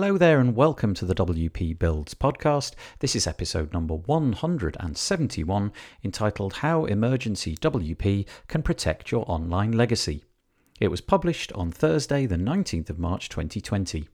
Hello there, and welcome to the WP Builds podcast. This is episode number 171, entitled How Emergency WP Can Protect Your Online Legacy. It was published on Thursday, the 19th of March 2020.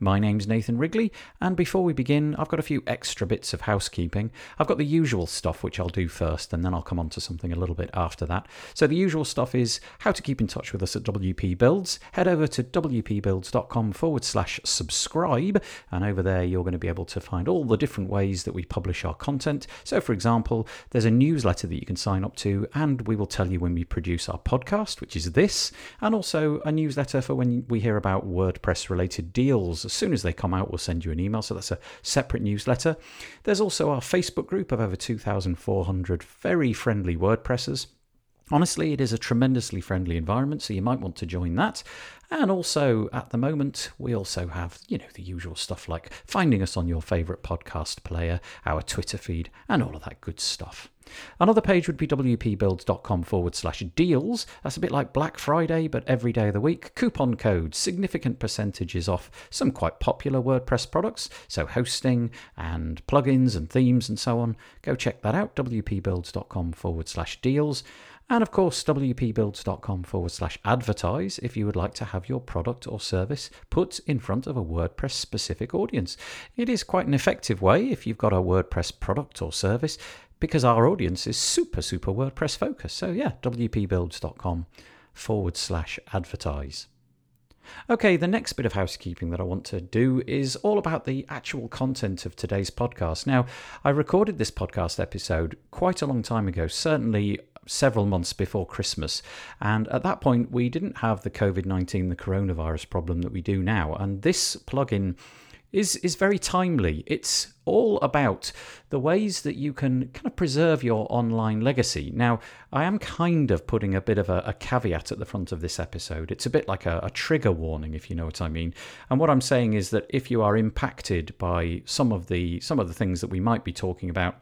My name's Nathan Wrigley, and before we begin, I've got a few extra bits of housekeeping. I've got the usual stuff, which I'll do first, and then I'll come on to something a little bit after that. So, the usual stuff is how to keep in touch with us at WP Builds. Head over to wpbuilds.com forward slash subscribe, and over there, you're going to be able to find all the different ways that we publish our content. So, for example, there's a newsletter that you can sign up to, and we will tell you when we produce our podcast, which is this, and also a newsletter for when we hear about WordPress related deals as soon as they come out, we'll send you an email. So that's a separate newsletter. There's also our Facebook group of over 2,400 very friendly WordPressers. Honestly, it is a tremendously friendly environment, so you might want to join that. And also, at the moment, we also have, you know, the usual stuff like finding us on your favourite podcast player, our Twitter feed, and all of that good stuff. Another page would be wpbuilds.com forward slash deals. That's a bit like Black Friday, but every day of the week. Coupon codes, significant percentages off some quite popular WordPress products, so hosting and plugins and themes and so on. Go check that out, wpbuilds.com forward slash deals. And of course, wpbuilds.com forward slash advertise if you would like to have your product or service put in front of a WordPress specific audience. It is quite an effective way if you've got a WordPress product or service because our audience is super, super WordPress focused. So, yeah, wpbuilds.com forward slash advertise. Okay, the next bit of housekeeping that I want to do is all about the actual content of today's podcast. Now, I recorded this podcast episode quite a long time ago, certainly several months before Christmas. And at that point, we didn't have the COVID 19, the coronavirus problem that we do now. And this plugin is is very timely. It's all about the ways that you can kind of preserve your online legacy. Now, I am kind of putting a bit of a, a caveat at the front of this episode. It's a bit like a, a trigger warning, if you know what I mean. And what I'm saying is that if you are impacted by some of the some of the things that we might be talking about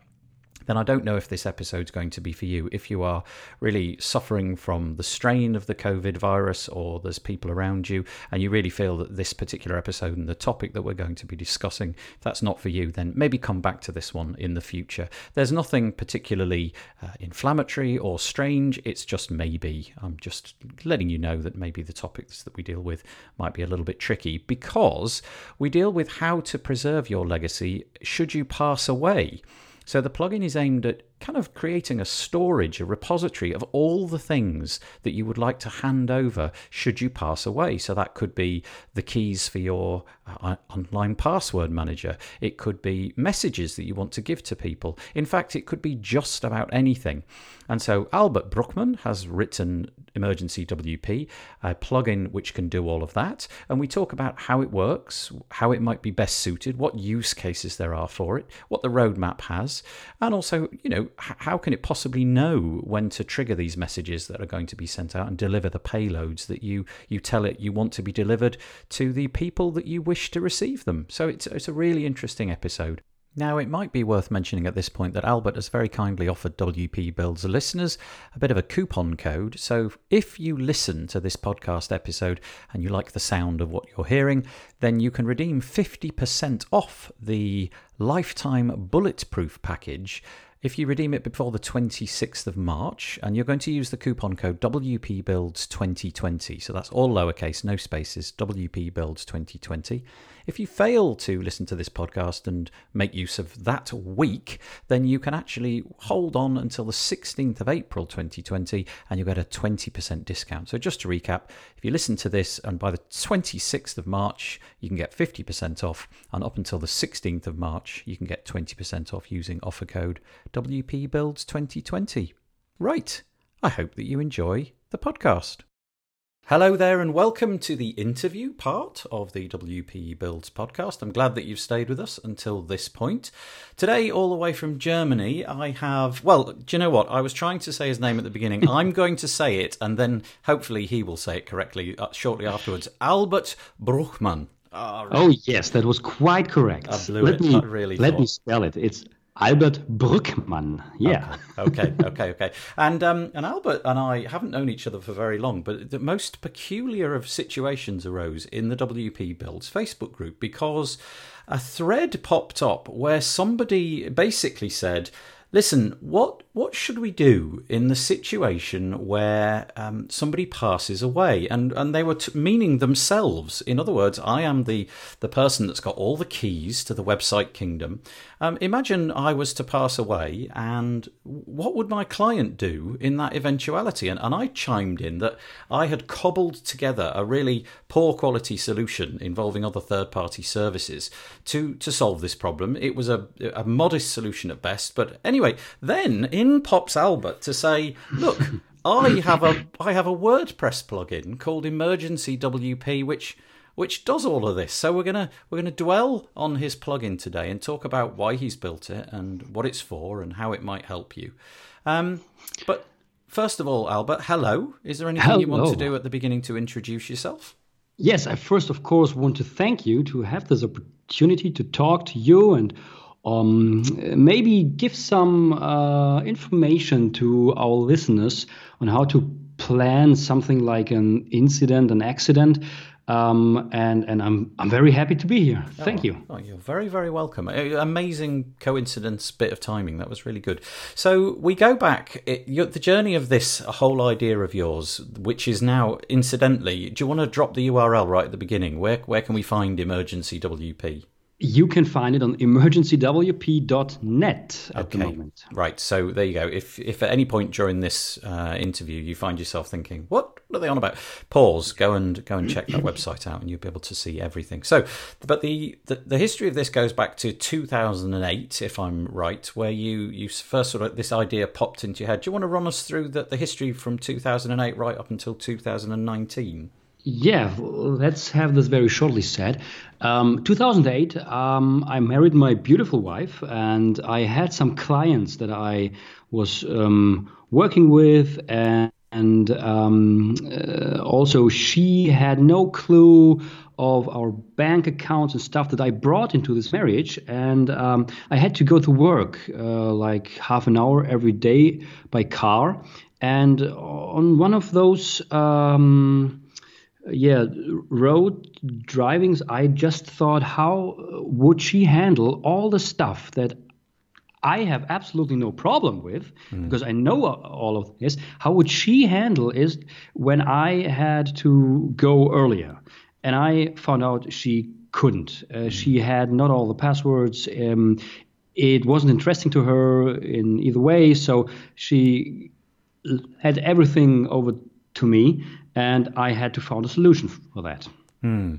then I don't know if this episode's going to be for you. If you are really suffering from the strain of the COVID virus, or there's people around you, and you really feel that this particular episode and the topic that we're going to be discussing, if that's not for you, then maybe come back to this one in the future. There's nothing particularly uh, inflammatory or strange, it's just maybe. I'm just letting you know that maybe the topics that we deal with might be a little bit tricky because we deal with how to preserve your legacy should you pass away. So the plugin is aimed at kind of creating a storage, a repository of all the things that you would like to hand over should you pass away. So that could be the keys for your uh, online password manager, it could be messages that you want to give to people. In fact, it could be just about anything. And so Albert Brückmann has written Emergency WP, a plugin which can do all of that. And we talk about how it works, how it might be best suited, what use cases there are for it, what the roadmap has, and also, you know, how can it possibly know when to trigger these messages that are going to be sent out and deliver the payloads that you you tell it you want to be delivered to the people that you wish to receive them? So it's it's a really interesting episode. Now, it might be worth mentioning at this point that Albert has very kindly offered WP Builds listeners a bit of a coupon code. So, if you listen to this podcast episode and you like the sound of what you're hearing, then you can redeem 50% off the lifetime bulletproof package if you redeem it before the 26th of March, and you're going to use the coupon code WPBuilds2020, so that's all lowercase, no spaces, WPBuilds2020. If you fail to listen to this podcast and make use of that week, then you can actually hold on until the 16th of April 2020 and you'll get a 20% discount. So, just to recap, if you listen to this and by the 26th of March, you can get 50% off, and up until the 16th of March, you can get 20% off using offer code WPBuilds2020. Right, I hope that you enjoy the podcast. Hello there, and welcome to the interview part of the WP Builds podcast. I'm glad that you've stayed with us until this point. Today, all the way from Germany, I have. Well, do you know what? I was trying to say his name at the beginning. I'm going to say it, and then hopefully he will say it correctly uh, shortly afterwards. Albert Bruchmann. Oh, oh, yes, that was quite correct. Let it. Me, really let thought. me spell it. It's Albert Brückmann. Yeah. Okay. Okay. Okay. okay. And um, and Albert and I haven't known each other for very long, but the most peculiar of situations arose in the WP Builds Facebook group because a thread popped up where somebody basically said listen, what what should we do in the situation where um, somebody passes away? And and they were t- meaning themselves. In other words, I am the the person that's got all the keys to the website kingdom. Um, imagine I was to pass away, and what would my client do in that eventuality? And, and I chimed in that I had cobbled together a really poor quality solution involving other third party services to to solve this problem. It was a a modest solution at best, but anyway, then in pops Albert to say, look. I have a I have a WordPress plugin called Emergency WP, which which does all of this. So we're gonna we're gonna dwell on his plugin today and talk about why he's built it and what it's for and how it might help you. Um, but first of all, Albert, hello. Is there anything hello. you want to do at the beginning to introduce yourself? Yes, I first, of course, want to thank you to have this opportunity to talk to you and um, maybe give some uh, information to our listeners on how to plan something like an incident, an accident, um, and and I'm I'm very happy to be here. Thank oh, you. Oh, you're very very welcome. Amazing coincidence, bit of timing. That was really good. So we go back. It, the journey of this whole idea of yours, which is now incidentally. Do you want to drop the URL right at the beginning? Where where can we find Emergency WP? You can find it on emergencywp.net at okay. the moment. Right. So there you go. If if at any point during this uh, interview you find yourself thinking, "What are they on about?" Pause. Go and go and check that website out, and you'll be able to see everything. So, but the, the the history of this goes back to 2008, if I'm right, where you you first sort of this idea popped into your head. Do you want to run us through the, the history from 2008 right up until 2019? Yeah, let's have this very shortly said. Um, 2008, um, I married my beautiful wife, and I had some clients that I was um, working with, and, and um, uh, also she had no clue of our bank accounts and stuff that I brought into this marriage, and um, I had to go to work uh, like half an hour every day by car, and on one of those um, yeah road drivings i just thought how would she handle all the stuff that i have absolutely no problem with mm. because i know all of this. How would she handle is when i had to go earlier? And i found out she couldn't. Uh, mm. she had not all the passwords. Um, it wasn't interesting to her in either way so she had everything over to me and I had to find a solution for that. Hmm.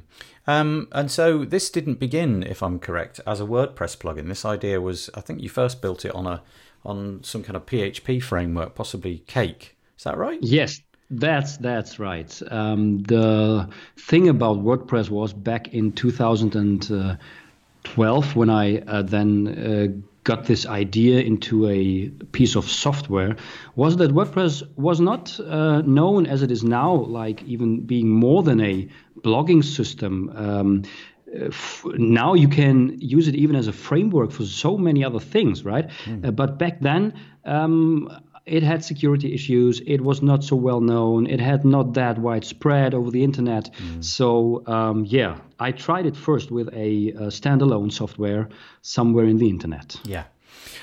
Um, and so this didn't begin, if I'm correct, as a WordPress plugin. This idea was, I think you first built it on a on some kind of PHP framework, possibly Cake. Is that right? Yes, that's that's right. Um, the thing about WordPress was back in 2012 when I uh, then uh, got this idea into a piece of software was that WordPress was not uh, known as it is now, like even being more than a blogging system. Um, f- now you can use it even as a framework for so many other things, right? Mm. Uh, but back then, um, it had security issues. It was not so well known. It had not that widespread over the internet. Mm. So um, yeah, I tried it first with a, a, standalone software somewhere in the internet. Yeah.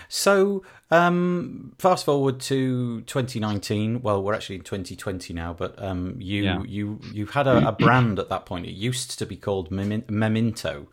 So um, fast forward to 2019. Well, we're actually in 2020 now, but um, you yeah. you you had a, a, brand at that point. It used to be called Memento.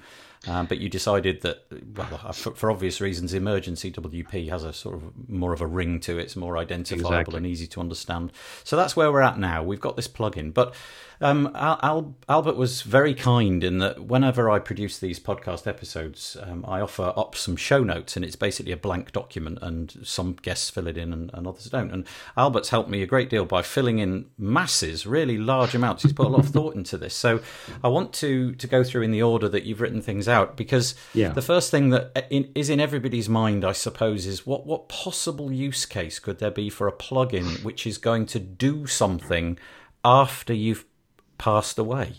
Um, but you decided that, well, uh, for, for, obvious reasons, emergency WP has a sort of more of a ring to it. It's more identifiable exactly. and easy to understand. So that's where we're at now. We've got this plugin, but um, Al- Al- Albert was very kind in that whenever I produce these podcast episodes, um, I offer up some show notes, and it's basically a blank document, and some guests fill it in and, and others don't. And Albert's helped me a great deal by filling in masses, really large amounts. He's put a lot of thought into this. So I want to to go through in the order that you've written things out because yeah. the first thing that in, is in everybody's mind, I suppose, is what what possible use case could there be for a plugin which is going to do something after you've passed away.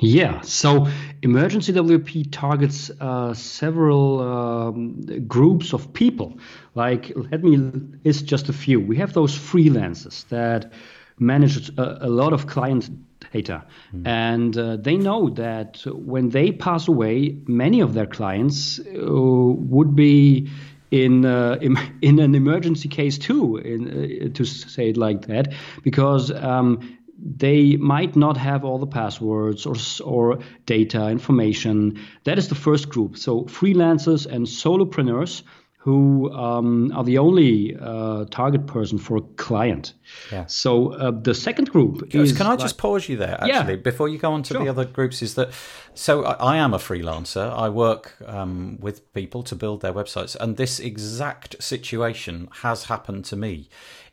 Yeah, so emergency WP targets uh, several um, groups of people. Like, let me list just a few. We have those freelancers that manage a, a lot of client data, mm. and uh, they know that when they pass away, many of their clients uh, would be in, uh, in, in an emergency case too, in, uh, to say it like that, because um, they might not have all the passwords or, or data information. That is the first group. So freelancers and solopreneurs who um, are the only uh, target person for a client. Yeah. So uh, the second group is. Can I like, just pause you there, actually, yeah. before you go on to sure. the other groups? Is that so? I, I am a freelancer. I work um, with people to build their websites, and this exact situation has happened to me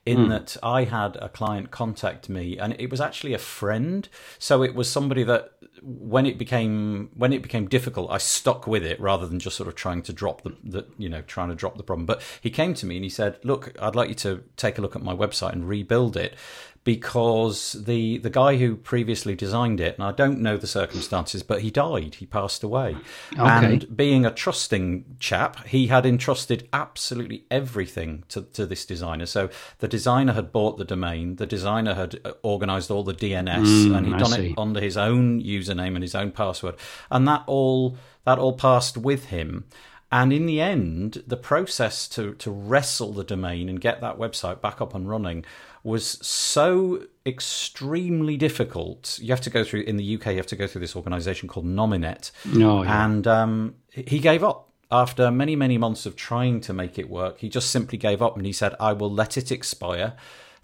in mm. that I had a client contact me, and it was actually a friend. So it was somebody that when it became when it became difficult, I stuck with it rather than just sort of trying to drop the, the you know trying to drop the problem. But he came to me and he said, "Look, I'd like you to take a look at my website and rebuild it." Because the the guy who previously designed it, and I don't know the circumstances, but he died. He passed away. Okay. And being a trusting chap, he had entrusted absolutely everything to, to this designer. So the designer had bought the domain, the designer had uh, organized all the DNS, mm, and he'd done it under his own username and his own password, and that all that all passed with him. And in the end, the process to, to wrestle the domain and get that website back up and running was so extremely difficult. You have to go through, in the UK, you have to go through this organization called Nominet. Oh, yeah. And um, he gave up. After many, many months of trying to make it work, he just simply gave up and he said, I will let it expire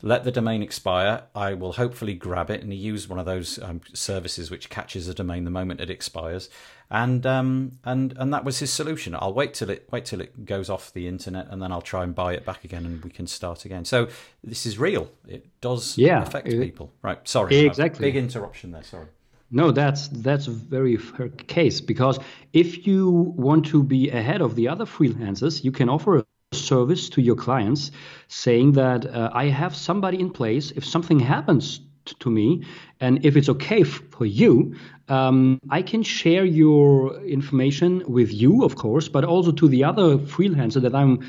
let the domain expire. I will hopefully grab it. And he used one of those um, services which catches a domain the moment it expires. And um, and and that was his solution. I'll wait till it wait till it goes off the internet, and then I'll try and buy it back again, and we can start again. So this is real. It does yeah, affect it, people. Right. Sorry. Exactly. Big interruption there. Sorry. No, that's that's a very fair case because if you want to be ahead of the other freelancers, you can offer a service to your clients saying that uh, I have somebody in place. If something happens to me, and if it's okay for you, um, I can share your information with you, of course, but also to the other freelancer that I'm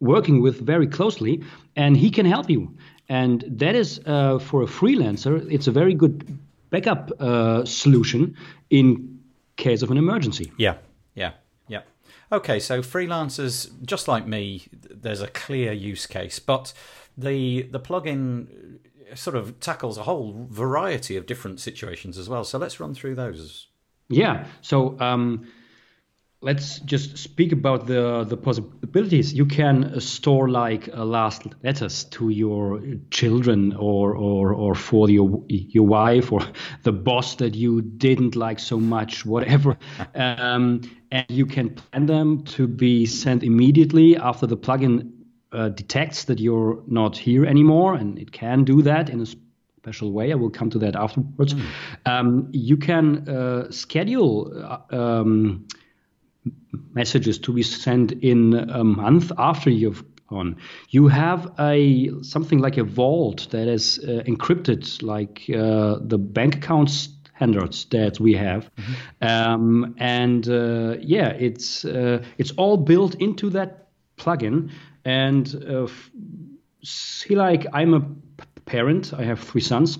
working with very closely, and he can help you. And that is uh, for a freelancer, it's a very good backup uh, solution in case of an emergency. Yeah, yeah, yeah. Okay, so freelancers, just like me, there's a clear use case, but the the plugin sort of tackles a whole variety of different situations as well. So let's run through those. Yeah. So um, let's just speak about the the possibilities. You can store like uh, last letters to your children, or or or for your your wife, or the boss that you didn't like so much, whatever. um, and you can plan them to be sent immediately after the plugin uh, detects that you're not here anymore, and it can do that in a special way. I will come to that afterwards. Mm. Um, you can uh, schedule uh, um, messages to be sent in a month after you've gone. You have a something like a vault that is uh, encrypted, like uh, the bank accounts standards that we have, mm-hmm. um, and uh, yeah, it's uh, it's all built into that plugin. And uh, see, like I'm a parent, I have three sons.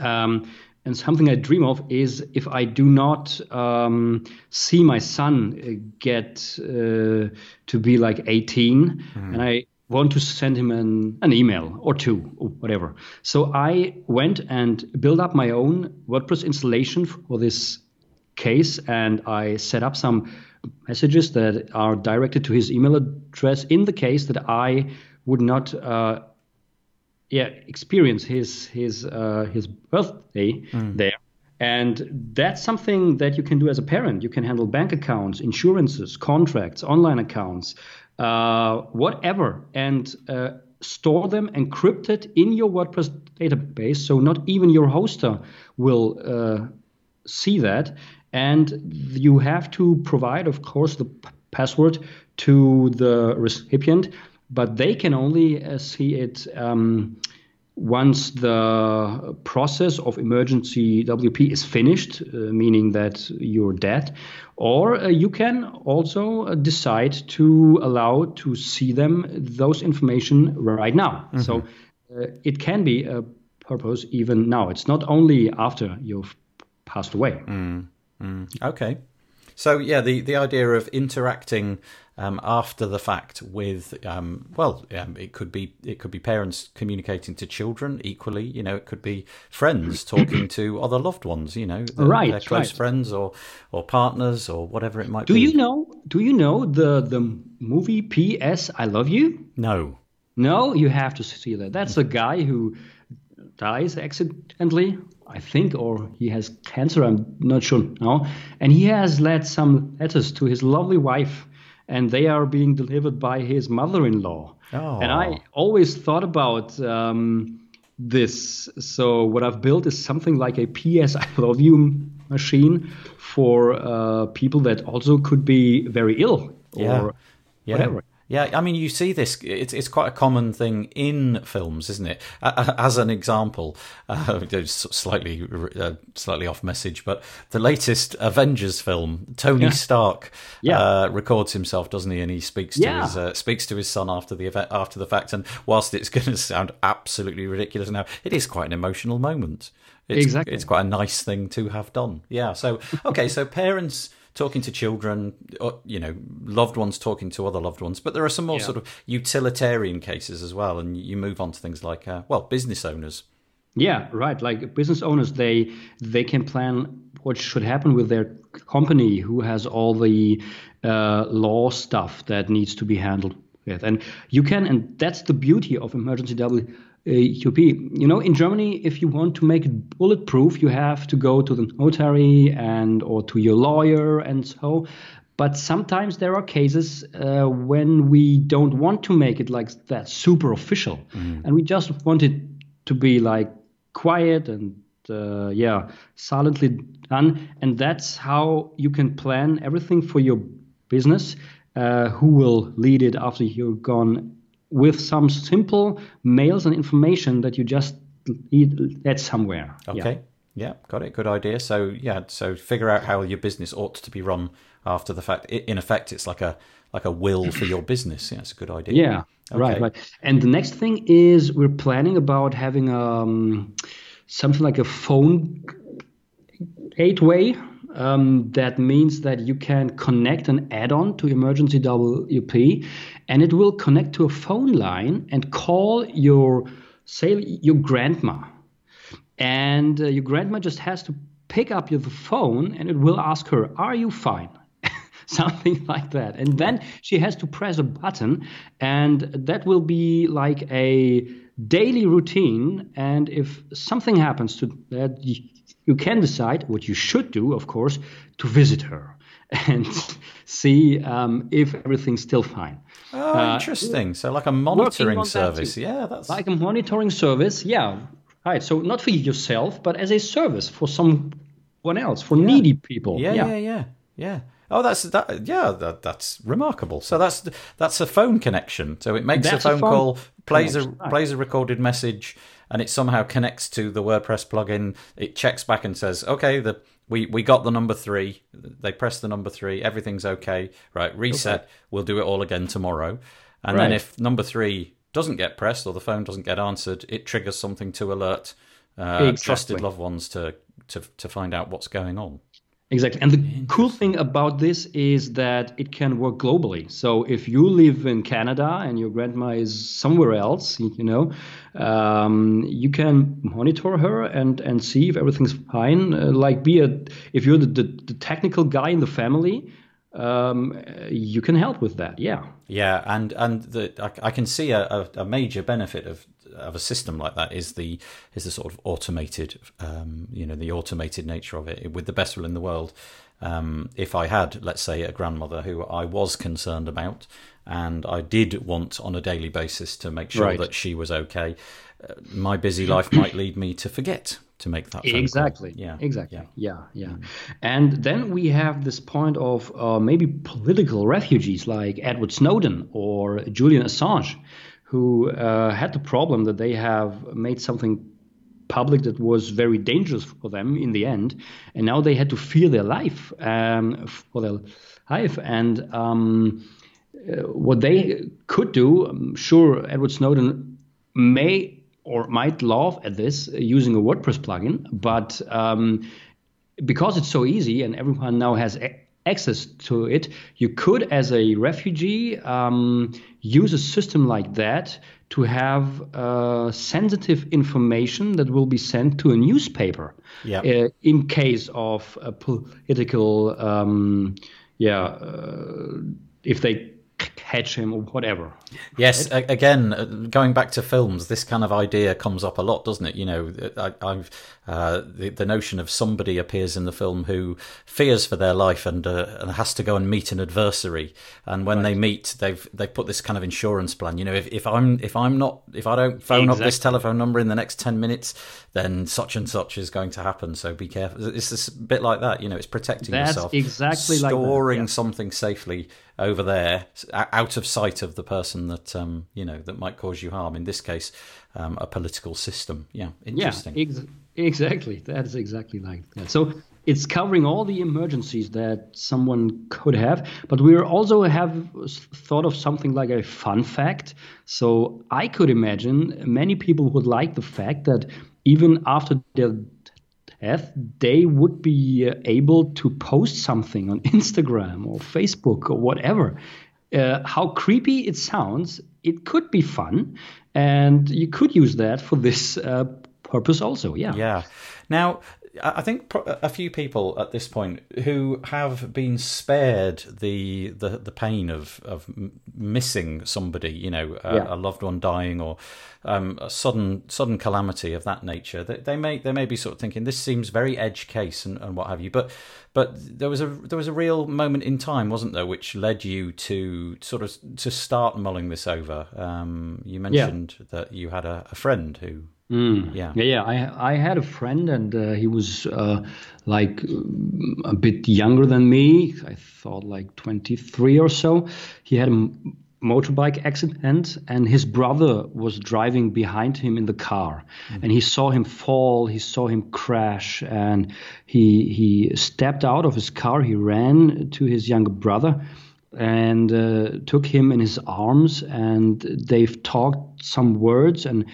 Um, and something I dream of is if I do not um, see my son get uh, to be like 18, mm. and I want to send him an, an email or two or whatever. So I went and built up my own WordPress installation for this case and I set up some messages that are directed to his email address in the case that I would not uh, yeah experience his his uh, his birthday mm. there and that's something that you can do as a parent you can handle bank accounts insurances contracts online accounts uh, whatever and uh, store them encrypted in your WordPress database, so not even your hoster will uh, see that. And you have to provide, of course, the p- password to the recipient, but they can only uh, see it um, once the process of emergency WP is finished, uh, meaning that you're dead, or uh, you can also uh, decide to allow to see them those information right now. Mm-hmm. So uh, it can be a purpose even now. It's not only after you've passed away. Mm. Mm. Okay. So yeah, the, the idea of interacting um, after the fact with um, well, um, it could be it could be parents communicating to children equally. You know, it could be friends talking to other loved ones. You know, their, right, their close right. friends or or partners or whatever it might do be. Do you know? Do you know the the movie P.S. I Love You? No. No, you have to see that. That's a guy who dies accidentally I think, or he has cancer. I'm not sure now. And he has led some letters to his lovely wife, and they are being delivered by his mother-in-law. Oh. And I always thought about um, this. So what I've built is something like a PS I love you machine for uh, people that also could be very ill or yeah. Yeah. whatever. Yeah, I mean, you see this. It's it's quite a common thing in films, isn't it? As an example, uh, slightly uh, slightly off message, but the latest Avengers film, Tony yeah. Stark, yeah. Uh, records himself, doesn't he? And he speaks to yeah. his uh, speaks to his son after the event, after the fact. And whilst it's going to sound absolutely ridiculous now, it is quite an emotional moment. It's, exactly, it's quite a nice thing to have done. Yeah. So okay, so parents talking to children, uh, you know, loved ones talking to other loved ones. But there are some more yeah. sort of utilitarian cases as well, and you move on to things like, uh, well, business owners. Yeah, right. Like business owners, they they can plan what should happen with their company, who has all the uh, law stuff that needs to be handled with, and you can, and that's the beauty of emergency W UP. You know, in Germany, if you want to make it bulletproof, you have to go to the notary and or to your lawyer and so. But sometimes there are cases uh, when we don't want to make it like that super official, mm. and we just want it to be like quiet and uh, yeah, silently done. And that's how you can plan everything for your business. Uh, who will lead it after you're gone with some simple mails and information that you just add somewhere. Okay. Yeah. yeah, got it. Good idea. So yeah, so figure out how your business ought to be run after the fact. In effect, it's like a like a will for your business. Yeah, it's a good idea. Yeah, okay. right, right. And the next thing is we're planning about having um, something like a phone gateway um, that means that you can connect an add-on to Emergency WP, and it will connect to a phone line and call your say your grandma, and uh, your grandma just has to pick up your phone and it will ask her, "Are you fine?" Something like that, and then she has to press a button, and that will be like a daily routine. And if something happens to that, you can decide what you should do, of course, to visit her and see um, if everything's still fine. Oh, uh, interesting. So, like a monitoring service. That yeah, that's like a monitoring service. Yeah, right. So, not for yourself, but as a service for someone else, for yeah. needy people. Yeah, yeah, yeah, yeah. yeah. Oh, that's that. Yeah, that, that's remarkable. So that's that's a phone connection. So it makes a phone, a phone, call, plays a plays a recorded message, and it somehow connects to the WordPress plugin. It checks back and says, "Okay, the we we got the number three. They press the number three. Everything's okay. Right, reset. Okay. We'll do it all again tomorrow." And right. then if number three doesn't get pressed or the phone doesn't get answered, it triggers something to alert uh, exactly. trusted loved ones to, to to find out what's going on. Exactly. And the cool thing about this is that it can work globally. So if you live in Canada and your grandma is somewhere else, you know, um, you can monitor her and, and see if everything's fine. Uh, like be a, if you're the, the, the technical guy in the family, um, you can help with that. Yeah. Yeah, and and the, I, I can see a, a, major benefit of of a system like that is the is the sort of automated, um, you know, the automated nature of it. With the best will in the world, um, if I had, let's say, a grandmother who I was concerned about, and I did want on a daily basis to make sure right. that she was okay, uh, my busy life might lead me to forget to make that exactly call. yeah exactly yeah yeah, yeah. and then we have this point of uh, maybe political refugees like edward snowden or julian assange who uh, had the problem that they have made something public that was very dangerous for them in the end and now they had to fear their life um, for their life. And um, uh, what they could do I'm sure edward snowden may or might laugh at this using a WordPress plugin, but um, because it's so easy and everyone now has access to it, you could, as a refugee, um, use a system like that to have uh, sensitive information that will be sent to a newspaper yep. uh, in case of a political, um, yeah, uh, if they catch him or whatever. Yes, right? again, uh, going back to films, this kind of idea comes up a lot, doesn't it? You know, I, have uh, the, the notion of somebody appears in the film who fears for their life and, uh, and has to go and meet an adversary, and when right. they meet, they've they've put this kind of insurance plan. You know, if, if I'm if I'm not if I don't phone exactly. up this telephone number in the next ten minutes, then such and such is going to happen. So be careful. It's a bit like that. You know, it's protecting That's yourself, exactly storing like yeah. something safely over there, out of sight of the person that um, you know that might cause you harm. In this case, um, a political system. Yeah, interesting. Yeah, ex- exactly. That is exactly like that. So it's covering all the emergencies that someone could have, but we also have thought of something like a fun fact. So I could imagine many people would like the fact that even after their they would be able to post something on Instagram or Facebook or whatever. Uh, how creepy it sounds, it could be fun, and you could use that for this uh, purpose also. Yeah. Yeah. Now, I think a few people at this point who have been spared the the, the pain of of missing somebody, you know, a, yeah. a loved one dying or um, a sudden sudden calamity of that nature. They, they, may they may be sort of thinking this seems very edge case and, and what have you. But but there was a there was a real moment in time, wasn't there, which led you to sort of to start mulling this over. Um, you mentioned yeah. that you had a, a friend who Mm. Yeah, yeah. I I had a friend, and uh, he was uh, like a bit younger than me. I thought like 23 or so. He had a motorbike accident, and his brother was driving behind him in the car, mm. and he saw him fall. He saw him crash, and he he stepped out of his car. He ran to his younger brother and uh, took him in his arms, and they've talked some words and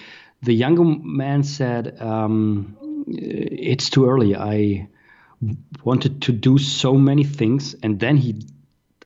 the younger man said, um, "It's too early. I wanted to do so many things, and then he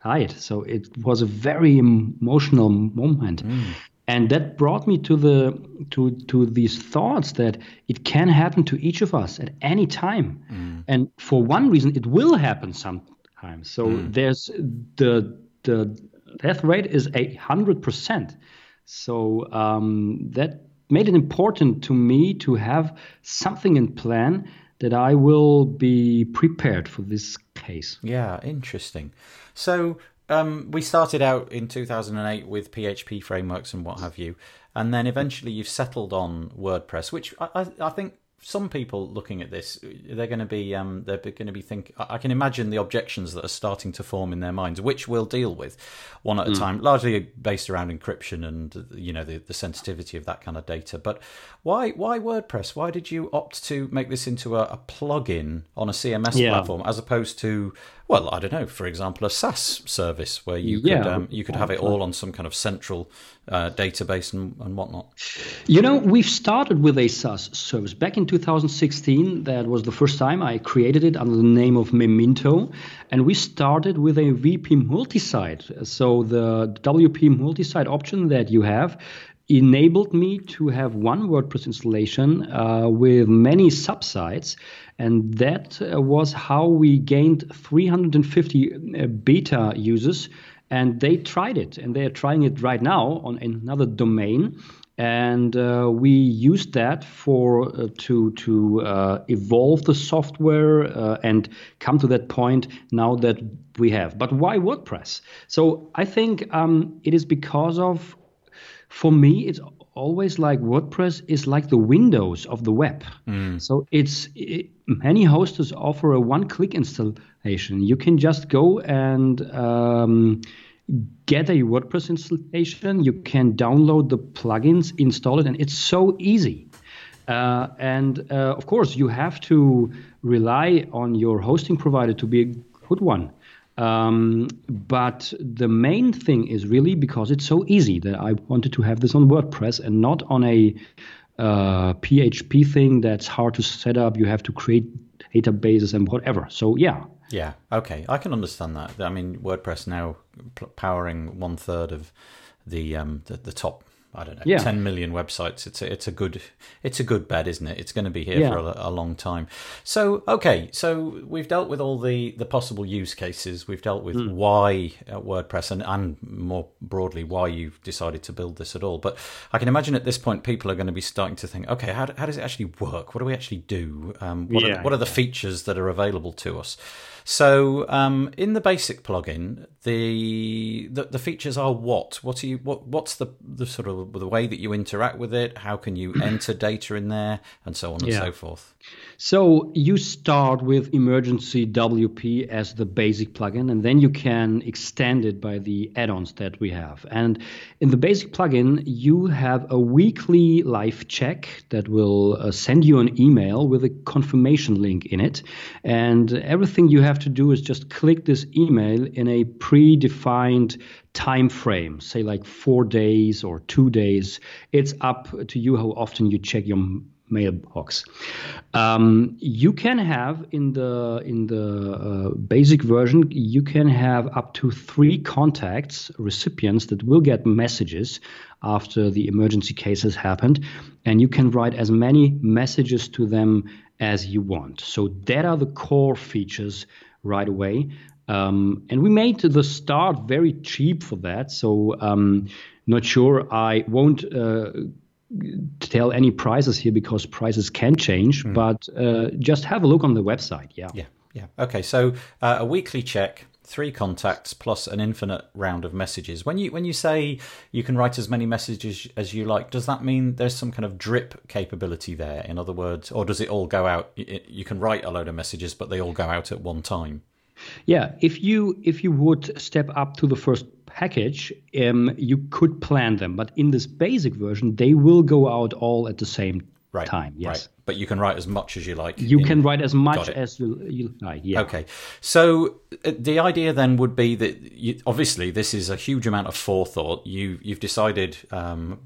died. So it was a very emotional moment." Mm. And that brought me to the to to these thoughts that it can happen to each of us at any time, mm. and for one reason, it will happen sometimes. So mm. there's the the death rate is a hundred percent. So um, that made it important to me to have something in plan that I will be prepared for this case. Yeah, interesting. So um, we started out in 2008 with PHP frameworks and what have you, and then eventually you've settled on WordPress, which I, I think some people looking at this, they're going to be um, they're going to be think. I can imagine the objections that are starting to form in their minds, which we'll deal with one at mm. a time, largely based around encryption and you know the, the sensitivity of that kind of data. But why why WordPress? Why did you opt to make this into a, a plugin on a CMS yeah. platform as opposed to well, I don't know, for example, a SaaS service where you yeah. could um, you could have it all on some kind of central uh, database and, and whatnot. You know, we've started with a SaaS service back in 2016. That was the first time I created it under the name of Memento. And we started with a WP multi-site. So the WP multi-site option that you have enabled me to have one WordPress installation uh, with many subsites. And that uh, was how we gained 350 uh, beta users. And they tried it, and they are trying it right now on another domain and uh, we used that for uh, to to uh, evolve the software uh, and come to that point now that we have. But why WordPress? So I think um, it is because of, for me, it's always like WordPress is like the Windows of the web. Mm. So it's it, many hosts offer a one-click installation. You can just go and um, get a WordPress installation. You can download the plugins, install it, and it's so easy. Uh, and uh, of course, you have to rely on your hosting provider to be a good one. Um, but the main thing is really because it's so easy that I wanted to have this on WordPress and not on a uh, PHP thing that's hard to set up. You have to create databases and whatever. So yeah, yeah, okay, I can understand that. I mean, WordPress now powering one third of the, um, the the top I don't know, yeah. 10 million websites. It's a, it's a good it's a good bet, isn't it? It's going to be here yeah. for a, a, long time. So, okay, so we've dealt with all the, the possible use cases. We've dealt with mm. why uh, WordPress and, and more broadly why you've decided to build this at all. But I can imagine at this point people are going to be starting to think, okay, how, how does it actually work? What do we actually do? Um, what, yeah, are, what are the features that are available to us? So um, in the basic plugin, the, the, the features are what? What are you? What what's the the sort of the way that you interact with it? How can you enter data in there, and so on and so forth? So you start with Emergency WP as the basic plugin, and then you can extend it by the add-ons that we have. And in the basic plugin, you have a weekly live check that will uh, send you an email with a confirmation link in it, and everything you have to do is just click this email in a predefined time frame, say like four days or two days. It's up to you how often you check your mailbox. Um, you can have in the in the uh, basic version, you can have up to three contacts, recipients that will get messages after the emergency case has happened, and you can write as many messages to them as you want. So that are the core features right away. Um, and we made the start very cheap for that. So um, not sure I won't uh, tell any prices here because prices can change, mm. but uh, just have a look on the website. Yeah. Yeah. Yeah. Okay. So uh, a weekly check, three contacts plus an infinite round of messages. When you when you say you can write as many messages as you like, does that mean there's some kind of drip capability there? In other words, or does it all go out? You can write a load of messages, but they all go out at one time. Yeah, if you if you would step up to the first package, um, you could plan them, but in this basic version, they will go out all at the same right, time. Yes, right. but you can write as much as you like. You in, can write as much as you, you, like. Yeah. Okay, so uh, the idea then would be that you, obviously this is a huge amount of forethought. You you've decided um,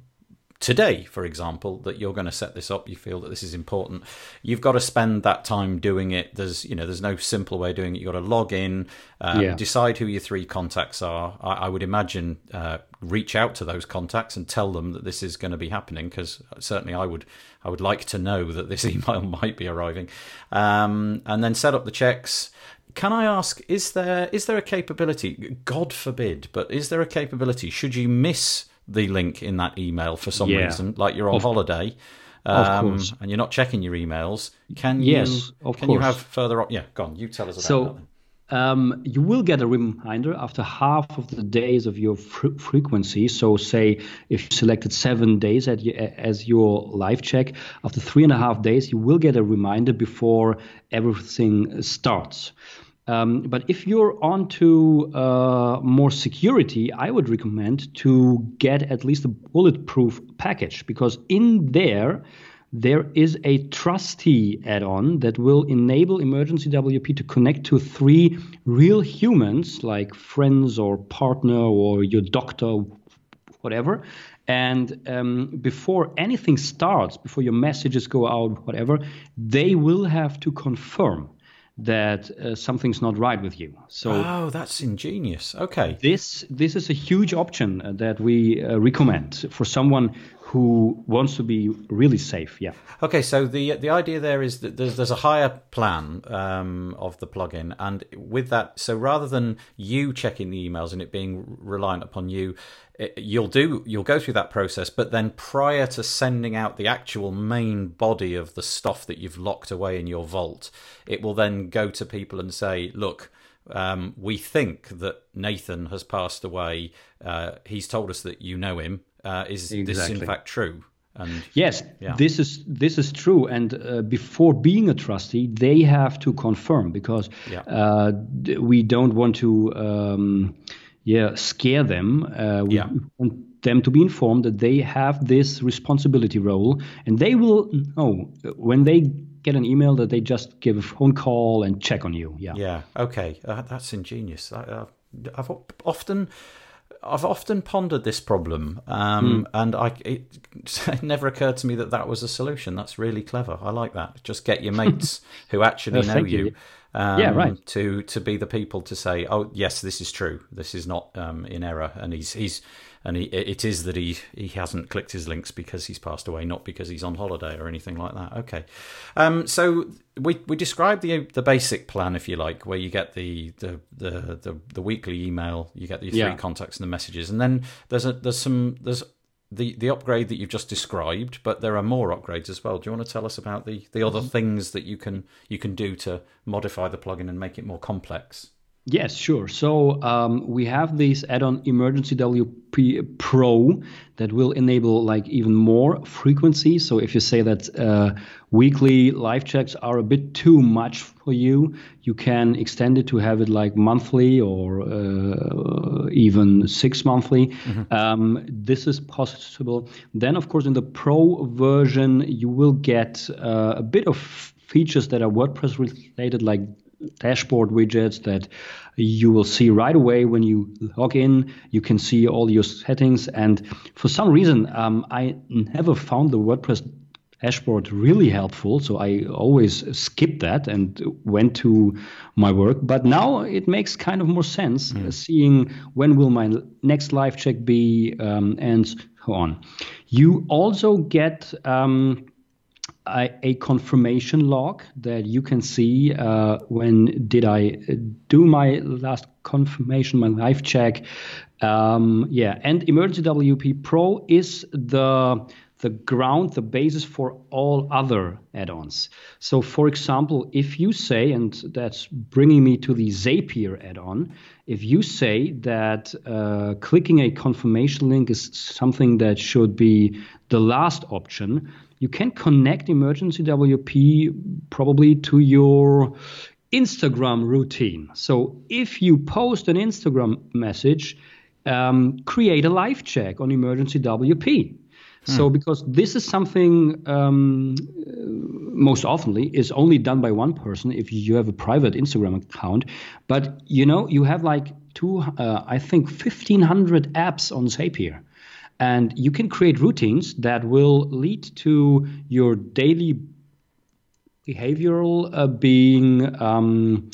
today, for example, that you're going to set this up, you feel that this is important, you've got to spend that time doing it. There's, you know, there's no simple way of doing it. You've got to log in, um, yeah. decide who your three contacts are. I, I would imagine uh, reach out to those contacts and tell them that this is going to be happening because certainly I would, I would like to know that this email might be arriving, um, and then set up the checks can I ask, is there is there a capability? God forbid, but is there a capability? Should you miss the link in that email for some yeah. reason, like you're on of, holiday. Um, and you're not checking your emails. Can you? Yes, of can course. you have further? Op- yeah, go on. You tell us about so, that. Um, you will get a reminder after half of the days of your fr- frequency. So, say if you selected seven days at, as your live check, after three and a half days, you will get a reminder before everything starts. Um, but if you're onto uh, more security, I would recommend to get at least a bulletproof package because in there, there is a trustee add-on that will enable emergency WP to connect to three real humans like friends or partner or your doctor whatever. And um, before anything starts, before your messages go out, whatever, they will have to confirm that uh, something's not right with you. So oh, that's ingenious. Okay, this this is a huge option uh, that we uh, recommend for someone who wants to be really safe. Yeah. Okay, so the the idea there is that there's there's a higher plan um, of the plugin, and with that, so rather than you checking the emails and it being reliant upon you, it, you'll do you'll go through that process, but then prior to sending out the actual main body of the stuff that you've locked away in your vault, it will then go to people and say, look. Um, we think that Nathan has passed away. Uh, he's told us that you know him uh, is exactly. this in fact true? And, yes, yeah. this is this is true. And uh, before being a trustee, they have to confirm because yeah. uh, we don't want to, um, yeah, scare them. Uh, we yeah. want them to be informed that they have this responsibility role, and they will know when they get an email that they just give a phone call and check on you. Yeah. Yeah. Okay. Uh, that's ingenious. I, I've often I've often pondered this problem, um, mm. and I, it, it, never occurred to me that that was a solution. That's really clever. I like that. Just get your mates who actually know you, you. Um, yeah, right. To to be the people to say, oh yes, this is true. This is not um, in error, and he's he's and he, it is that he he hasn't clicked his links because he's passed away, not because he's on holiday or anything like that. Okay, um, so we we describe the the basic plan, if you like, where you get the the the the, the weekly email, you get the three yeah. contacts and the messages, and then there's a there's some there's the the upgrade that you've just described, but there are more upgrades as well. Do you want to tell us about the the other mm-hmm. things that you can you can do to modify the plugin and make it more complex? Yes, sure. So um, we have this add-on Emergency WP Pro that will enable like even more frequency. So if you say that uh, weekly live checks are a bit too much for you, you can extend it to have it like monthly or uh, even six monthly. Mm-hmm. Um, this is possible. Then, of course, in the Pro version, you will get uh, a bit of features that are WordPress related, like dashboard widgets that you will see right away when you log in. You can see all your settings. And for some reason, um, I never found the WordPress dashboard really helpful. So I always skipped that and went to my work. But now it makes kind of more sense mm. seeing when will my next live check be um, and so on. You also get. Um, a, confirmation log that you can see uh, when did I do my last confirmation, my live check. Um, yeah, and Emergency WP Pro is the the ground, the basis for all other add-ons. So, for example, if you say, and that's bringing me to the Zapier add-on, if you say that uh, clicking a confirmation link is something that should be the last option, you can connect emergency WP probably to your Instagram routine. So if you post an Instagram message, um, create a live check on emergency WP. So, hmm. because this is something um, most oftenly is only done by one person if you have a private Instagram account, but you know you have like two, uh, I think, fifteen hundred apps on Zapier. And you can create routines that will lead to your daily behavioral uh, being um,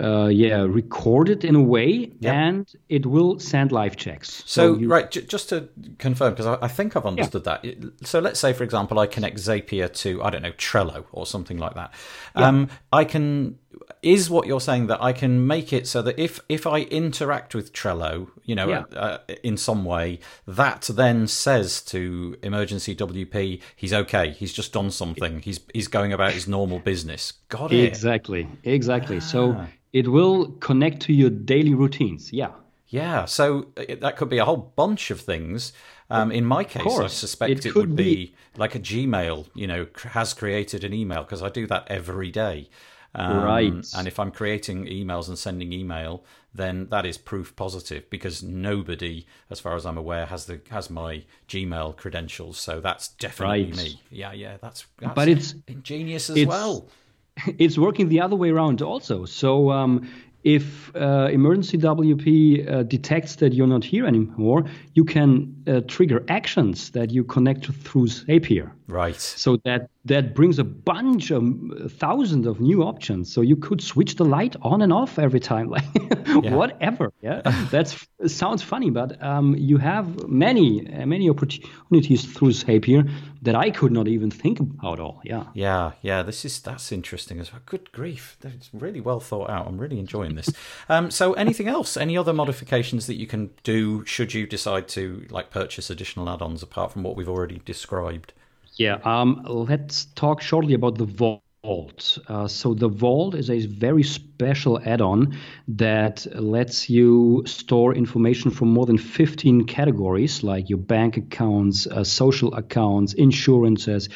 uh, yeah recorded in a way yep. and it will send live checks so, so you... right j- just to confirm because I, I, think i've understood yeah. that so let's say for example i connect zapier to i don't know trello or something like that yeah. um, i can is what you're saying that I can make it so that if if I interact with Trello, you know, yeah. uh, in some way, that then says to emergency WP, he's okay. He's just done something. He's he's going about his normal business. Got it. Exactly. Exactly. Ah. So it will connect to your daily routines. Yeah. Yeah. So uh, that could be a whole bunch of things. Um, in my case, I suspect it, it would be, be like a Gmail. You know, has created an email because I do that every day. Um, right. And if I'm creating emails and sending email, then that is proof positive because nobody, as far as I'm aware, has the has my Gmail credentials. So that's definitely right. me. Yeah, yeah, that's, that's but it's ingenious as it's, well. It's working the other way around also. So um, if uh, emergency WP uh, detects that you're not here anymore, you can uh, trigger actions that you connect through Zapier. Right. So that that brings a bunch of uh, thousands of new options. So you could switch the light on and off every time, like yeah. whatever. Yeah, that's sounds funny, but um, you have many uh, many opportunities through Zapier that I could not even think about all. Yeah. Yeah, yeah. This is that's interesting as well. Good grief, it's really well thought out. I'm really enjoying this. um, so, anything else? Any other modifications that you can do should you decide to like purchase additional add-ons apart from what we've already described? Yeah, um, let's talk shortly about the Vault. Uh, so the Vault is a very special add-on that lets you store information from more than 15 categories, like your bank accounts, uh, social accounts, insurances,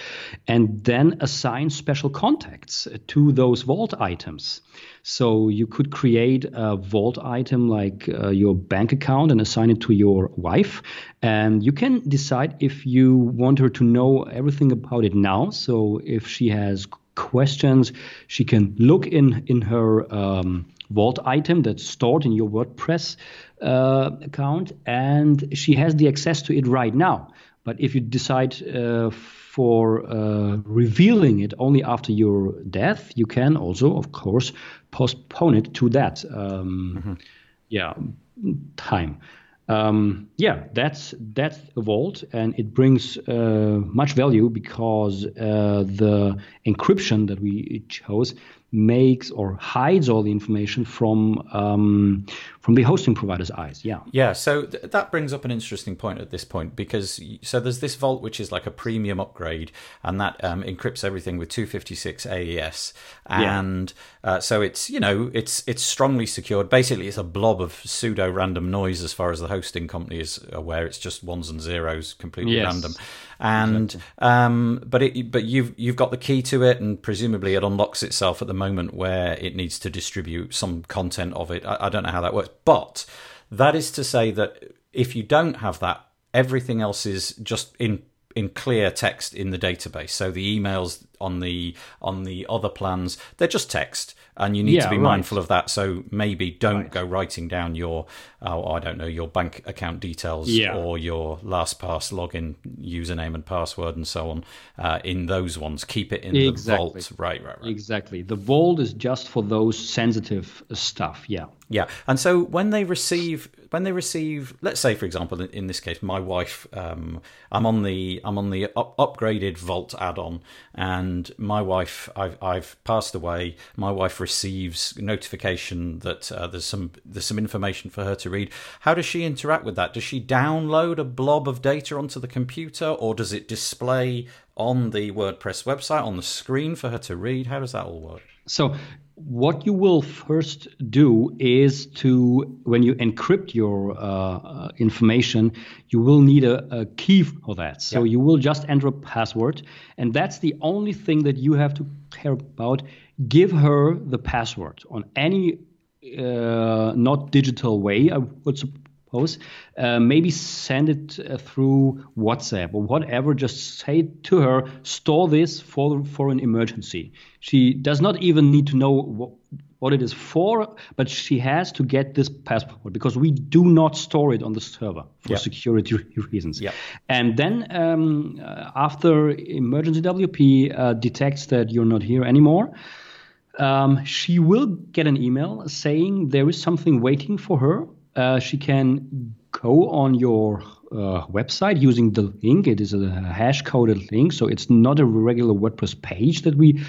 and then assign special contacts to those Vault items. So you could create a vault item like uh, your bank account and assign it to your wife. And you can decide if you want her to know everything about it now. So if she has questions, she can look in in her um, vault item that's stored in your WordPress uh, account, and she has the access to it right now. But if you decide uh, for uh, revealing it only after your death, you can also, of course, postpone it to that um, mm-hmm. yeah time. Um, yeah, that's that's a vault, and it brings uh, much value because uh, the encryption that we chose makes or hides all the information from um, from the hosting provider's eyes. Yeah. Yeah. So th- that brings up an interesting point at this point because so there's this vault which is like a premium upgrade and that um, encrypts everything with 256 AES and yeah. uh, so it's you know it's it's strongly secured. Basically, it's a blob of pseudo random noise as far as the hosting company is aware. It's just ones and zeros, completely yes. random and exactly. um, but it but you've you've got the key to it, and presumably it unlocks itself at the moment where it needs to distribute some content of it. I, I don't know how that works, but that is to say that if you don't have that, everything else is just in in clear text in the database. So the emails on the on the other plans, they're just text, and you need yeah, to be right. mindful of that. So maybe don't right. go writing down your oh I don't know your bank account details yeah. or your LastPass login username and password and so on uh, in those ones. Keep it in exactly. the vault. Right, right, right. Exactly. The vault is just for those sensitive stuff. Yeah. Yeah, and so when they receive when they receive, let's say for example, in, this case, my wife, um, I'm on the I'm on the up, upgraded Vault add-on, and my wife, I've I've passed away. My wife receives notification that uh, there's some there's some information for her to read. How does she interact with that? Does she download a blob of data onto the computer, or does it display on the WordPress website on the screen for her to read? How does that all work? So what you will first do is to when you encrypt your uh, information you will need a, a key for that. So yeah. you will just enter a password and that's the only thing that you have to care about. Give her the password on any uh, not digital way. I would suppose uh, maybe send it uh, through whatsapp or whatever just say to her store this for for an emergency she does not even need to know what, what it is for, but she has to get this passport because we do not store it on the server for yeah. security reasons. Yeah. And then um, uh, after emergency WP uh, detects that you're not here anymore, um, she will get an email saying there is something waiting for her. Uh, she can go on your uh, website using the link. It is a hash coded link, so it's not a regular WordPress page that we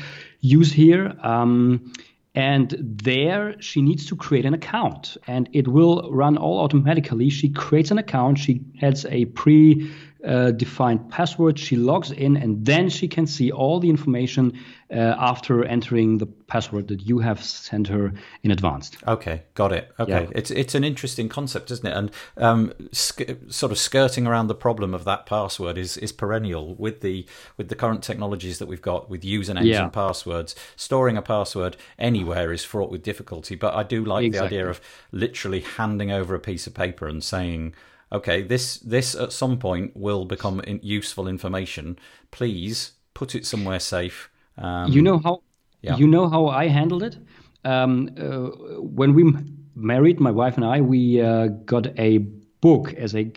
use here. Um, and there she needs to create an account and it will run all automatically. She creates an account, she adds a pre uh, defined password. She logs in and then she can see all the information uh, after entering the password that you have sent her in advance. Okay, got it. Okay, yeah. it's it's an interesting concept, isn't it? And um, sk- sort of skirting around the problem of that password is is perennial with the with the current technologies that we've got with usernames yeah. and passwords. Storing a password anywhere is fraught with difficulty. But I do like exactly. the idea of literally handing over a piece of paper and saying okay, this this at some point will become useful information. Please put it somewhere safe. Um, you know how yeah. you know how I handled it. Um, uh, when we married, my wife and I, we uh, got a book as a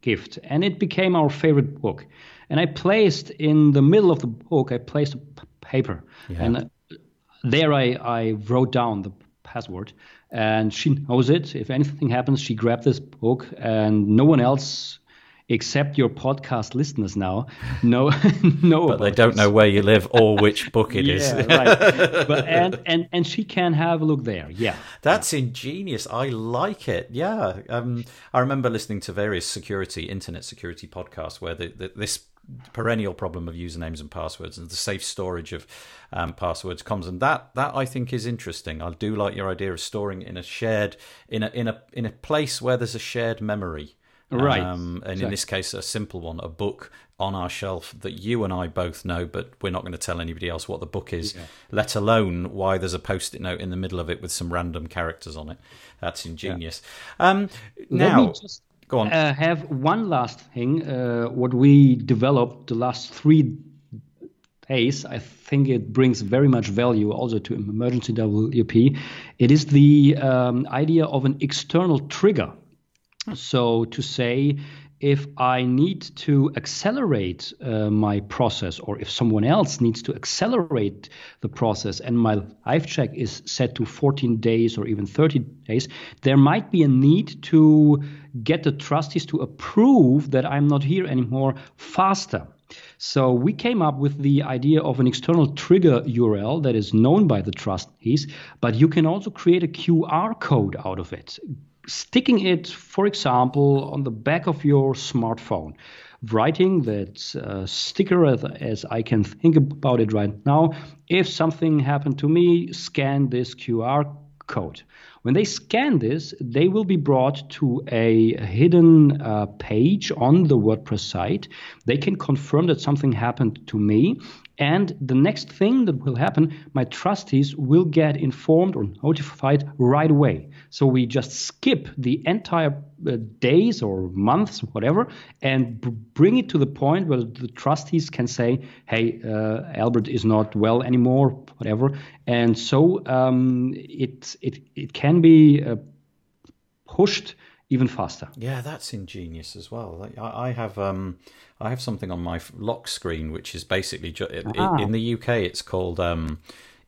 gift, and it became our favorite book. And I placed in the middle of the book, I placed a p- paper, Yeah. and uh, there I, I wrote down the password. And she knows it. If anything happens, she grabbed this book, and no one else except your podcast listeners now know know But they don't this. know where you live or which book it is. yeah, right. But and and and she can have a look there. Yeah. That's ingenious. I like it. Yeah. Um, I remember listening to various security, internet security podcasts where the, the, this perennial problem of usernames and passwords and the safe storage of um, passwords comes, and that that I think is interesting. I do like your idea of storing in a shared in a in a in a place where there's a shared memory. Right. Um, and in this case, a simple one, a book on our shelf that you and I both know, but we're not going to tell anybody else what the book is, let alone why there's a post it note in the middle of it with some random characters on it. That's ingenious. Um, Let now, me just go on. uh, have one last thing. Uh, what we developed the last three days, I think it brings very much value also to emergency WP. It is the um, idea of an external trigger. So to say, if I need to accelerate uh, my process, or if someone else needs to accelerate the process, and my life check is set to 14 days or even 30 days, there might be a need to get the trustees to approve that I'm not here anymore faster. So we came up with the idea of an external trigger URL that is known by the trustees, but you can also create a QR code out of it sticking it, for example, on the back of your smartphone, writing that uh, sticker as, as I can think about it right now. If something happened to me, scan this QR code. When they scan this, they will be brought to a hidden uh, page on the WordPress site. They can confirm that something happened to me. And the next thing that will happen, my trustees will get informed or notified right away. So we just skip the entire uh, days or months, whatever, and b- bring it to the point where the trustees can say, "Hey, uh, Albert is not well anymore," whatever. And so um, it it it can be uh, pushed even faster. Yeah, that's ingenious as well. Like, I, I have um, I have something on my lock screen which is basically ju- in, Ah. in the UK it's called um,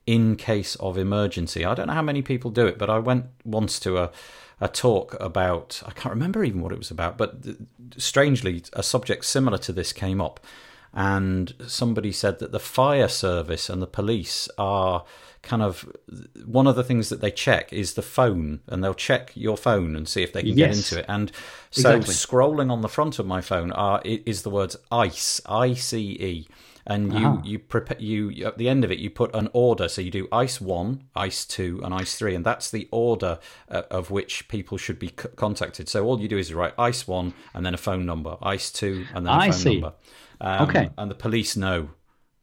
in case of emergency. I don't know how many people do it, but I went once to a a talk about I can't remember even what it was about, but strangely a subject similar to this came up, and somebody said that the fire service and the police are kind of one of the things that they check is the phone and they'll check your phone and see if they can get into it and so Exactly. scrolling on the front of my phone are is the words ice i c e and you Ah. you prepare you at the end of it you put an order so you do ice 1 ice 2 and ice 3 and that's the order uh, of which people should be c- contacted so all you do is write ice 1 and then a phone number ice 2 and then a I phone see. number um, Okay. and the police know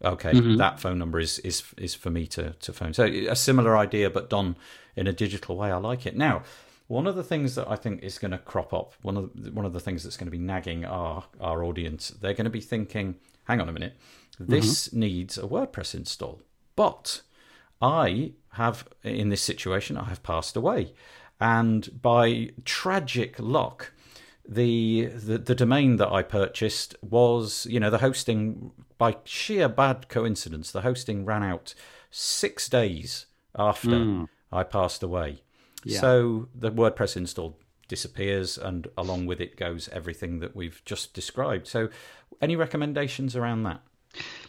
okay Mm-hmm. that phone number is is is for me to to phone. So a similar idea but done in a digital way. I like it. Now one of the things that i think is going to crop up one of the, one of the things that's going to be nagging our our audience they're going to be thinking hang on a minute. This needs a wordpress install. But i have in this situation i have passed away. And by tragic luck the, the the domain that I purchased was you know the hosting by sheer bad coincidence the hosting ran out six days after hmm. I passed away. Yeah. So the WordPress install disappears, and along with it goes everything that we've just described. So, any recommendations around that?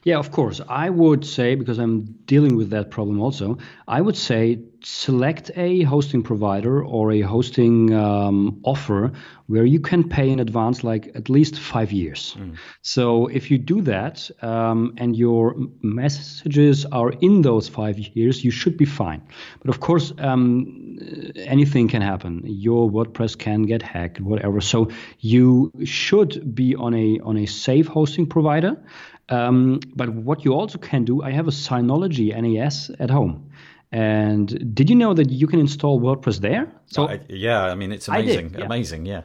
Yeah, of course. I would say, because I'm dealing with that problem also, I would say select a hosting provider or a hosting um, offer where you can pay in advance, like at least five years. So if you do that um, and your messages are in those five years, you should be fine. But of course, um, anything can happen. Your WordPress can get hacked, whatever. So you should be on a on a safe hosting provider. Um, but what you also can do, I have a Synology NAS at home. And did you know that you can install WordPress there? So I- yeah, I mean it's I did, amazing, yeah. amazing, yeah.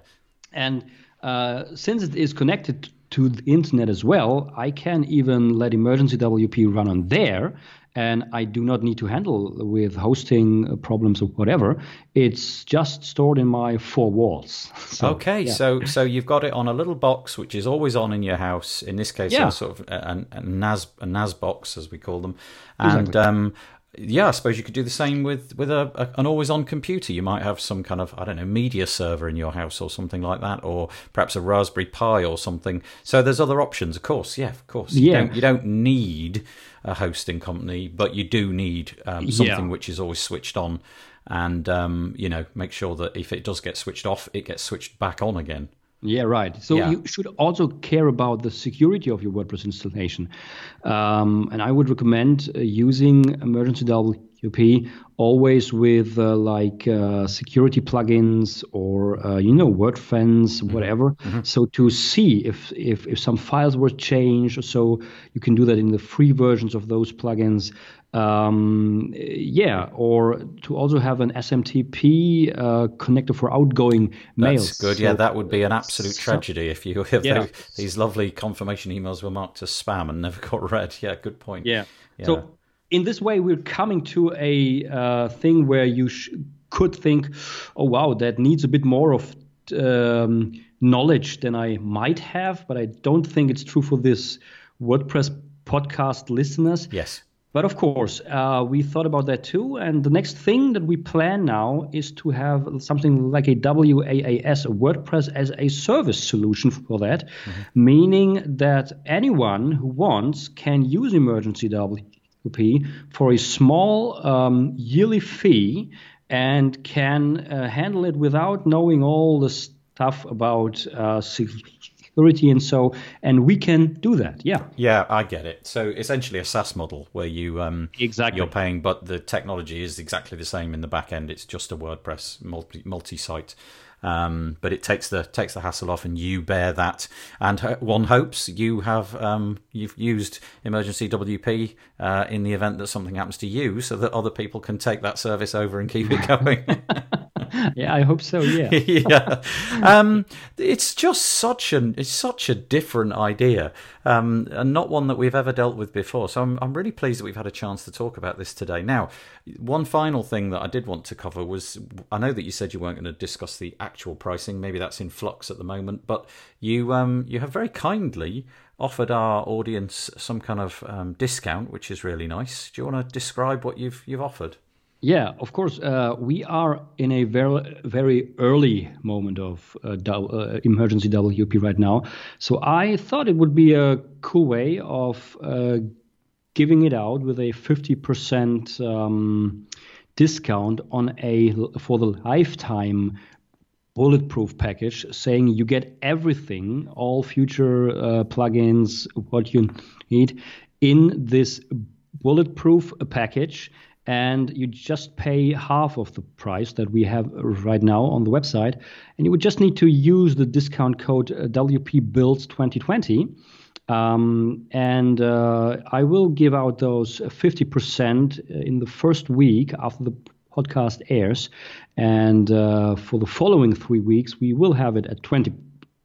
and uh, since it is connected to the internet as well, I can even let Emergency WP run on there. And I do not need to handle with hosting problems or whatever. It's just stored in my four walls. So, okay, yeah. so so you've got it on a little box which is always on in your house. In this case, yeah. a sort of a, a, NAS a NAS box as we call them, and exactly. um, yeah, I suppose you could do the same with with a, a, an always on computer. You might have some kind of I don't know media server in your house or something like that, or perhaps a Raspberry Pi or something. So there's other options, of course. Yeah, of course. You yeah. don't you don't need a hosting company, but you do need um, something yeah. which is always switched on, and um, you know make sure that if it does get switched off, it gets switched back on again. Yeah, right. So yeah. you should also care about the security of your WordPress installation. Um, and I would recommend uh, using Emergency WP always with uh, like uh, security plugins or uh, you know WordFence, mm-hmm. whatever. Mm-hmm. So to see if, if if some files were changed, so you can do that in the free versions of those plugins um, yeah, or to also have an SMTP uh, connector for outgoing mails. That's good. So, yeah, that would be an absolute tragedy if you if yeah. these lovely confirmation emails were marked as spam and never got read. Yeah, good point. Yeah. yeah. So in this way, we're coming to a uh, thing where you sh- could think, oh wow, that needs a bit more of um, knowledge than I might have, but I don't think it's true for this WordPress podcast listeners. Yes. But of course, uh, we thought about that too. And the next thing that we plan now is to have something like a WAAS, a WordPress as a service solution for that, mm-hmm. meaning that anyone who wants can use Emergency For a small um, yearly fee and can uh, handle it without knowing all the stuff about uh, security and so and we can do that. Yeah. Yeah i get it. So essentially a saas model where you um exactly. you're paying but the technology is exactly the same in the back end. It's just a wordpress multi multi-site um, but it takes the takes the hassle off, and you bear that. And one hopes you have um, you've used emergency WP uh, in the event that something happens to you, so that other people can take that service over and keep it going. yeah, I hope so. Yeah, yeah. Um, it's just such an it's such a different idea, um, and not one that we've ever dealt with before. So I'm I'm really pleased that we've had a chance to talk about this today. Now, one final thing that I did want to cover was I know that you said you weren't going to discuss the actual pricing. Maybe that's in flux at the moment, but you um you have very kindly offered our audience some kind of um, discount, which is really nice. Do you want to describe what you've you've offered? Yeah, of course. Uh, we are in a very, very early moment of uh, uh, emergency WP right now. So I thought it would be a cool way of uh, giving it out with a 50% um, discount on a for the lifetime bulletproof package, saying you get everything, all future uh, plugins, what you need in this bulletproof package and you just pay half of the price that we have right now on the website. And you would just need to use the discount code uh, WP Builds 2020. Um, and uh, I will give out those 50% in the first week after the podcast airs. And uh, for the following three weeks, we will have it at 20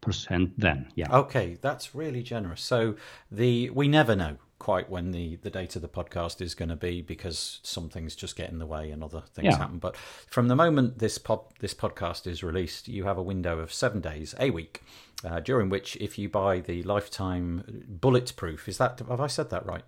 percent then yeah okay that's really generous so the we never know quite when the, the date of the podcast is going to be because some things just get in the way and other things yeah. happen. But from the moment this pod, this podcast is released, you have a window of seven days, a week, uh, during which if you buy the lifetime bulletproof, is that have I said that right?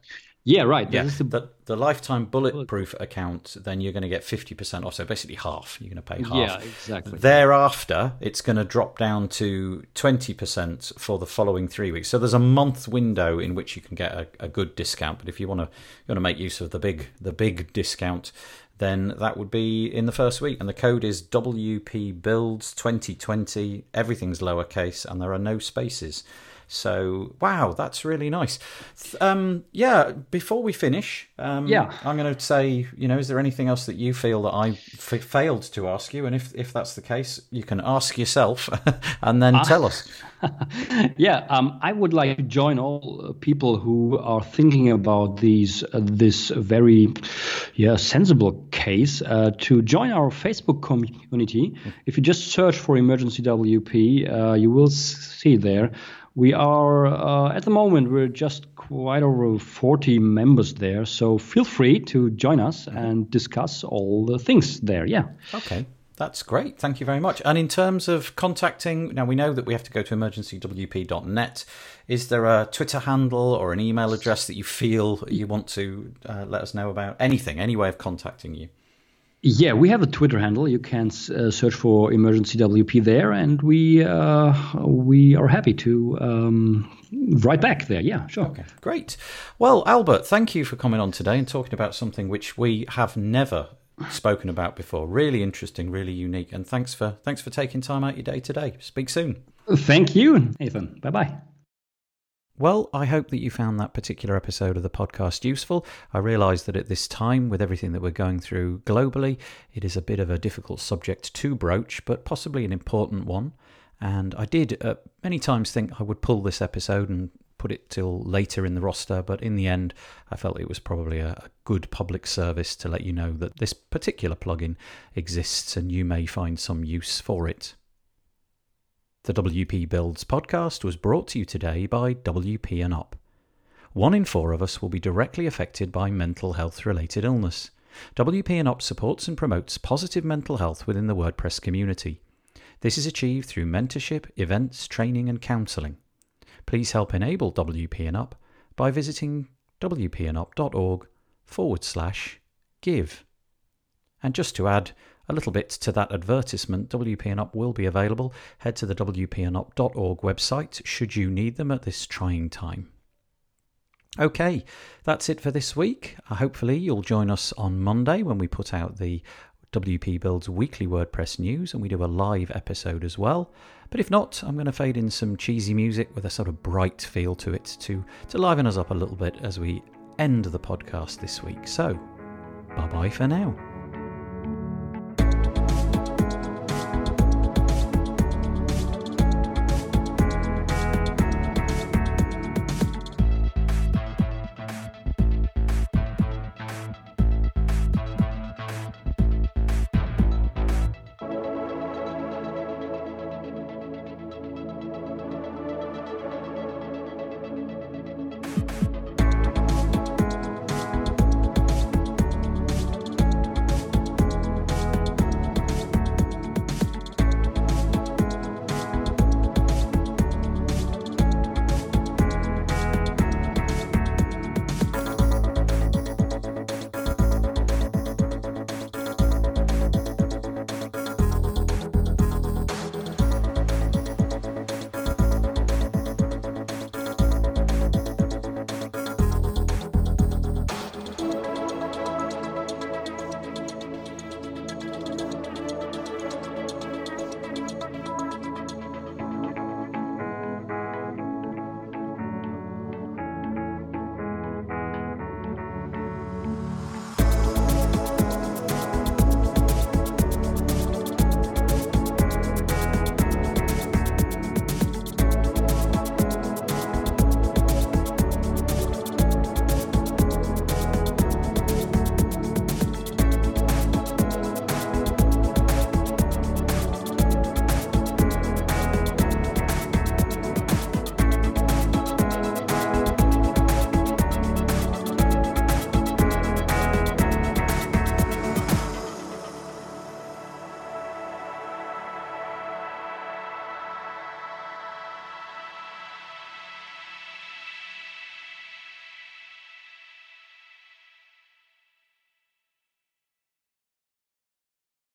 Yeah, right. Yeah, the, the, the, lifetime bulletproof account, then you're going to get 50% off. So basically half. You're going to pay half. Yeah, exactly. Thereafter, it's going to drop down to 20% for the following three weeks. So there's a month window in which you can get a, a good discount. But if you want to you want to make use of the big the big discount, then that would be in the first week. And the code is WP Builds 2020. Everything's lowercase and there are no spaces. So wow, that's really nice. Um, yeah, before we finish, um, yeah, I'm going to say, you know, is there anything else that you feel that I f- failed to ask you? And if if that's the case, you can ask yourself and then uh, tell us. yeah, um, I would like to join all people who are thinking about these uh, this very yeah sensible case uh, to join our Facebook community. If you just search for emergency WP, uh, you will see there We are uh, at the moment we're just quite over 40 members there, so feel free to join us and discuss all the things there. Yeah. Okay. That's great. Thank you very much. And in terms of contacting, now we know that we have to go to emergencywp.net. Is there a Twitter handle or an email address that you feel you want to uh, let us know about? Anything, any way of contacting you? Yeah, we have a Twitter handle. You can uh, search for Emergency WP there, and we uh, we are happy to um, write back there. Yeah, sure. Okay, great. Well, Albert, thank you for coming on today and talking about something which we have never spoken about before. Really interesting, really unique, and thanks for thanks for taking time out your day today. Speak soon. Thank you, Nathan. Bye bye. Well, I hope that you found that particular episode of the podcast useful. I realise that at this time, with everything that we're going through globally, it is a bit of a difficult subject to broach, but possibly an important one. And I did uh, many times think I would pull this episode and put it till later in the roster, but in the end, I felt it was probably a, a good public service to let you know that this particular plugin exists and you may find some use for it. The WP Builds podcast was brought to you today by WP and Up. One in four of us will be directly affected by mental health related illness. WP and Up supports and promotes positive mental health within the WordPress community. This is achieved through mentorship, events, training, and counselling. Please help enable WP and Up by visiting wpandup.org forward slash give. And just to add, a little bit to that advertisement, WP and Up will be available. Head to the wpandup.org website should you need them at this trying time. Okay, that's it for this week. Uh, hopefully, you'll join us on Monday when we put out the WP Builds weekly WordPress news and we do a live episode as well. But if not, I'm going to fade in some cheesy music with a sort of bright feel to it to, to liven us up a little bit as we end the podcast this week. So, bye bye for now.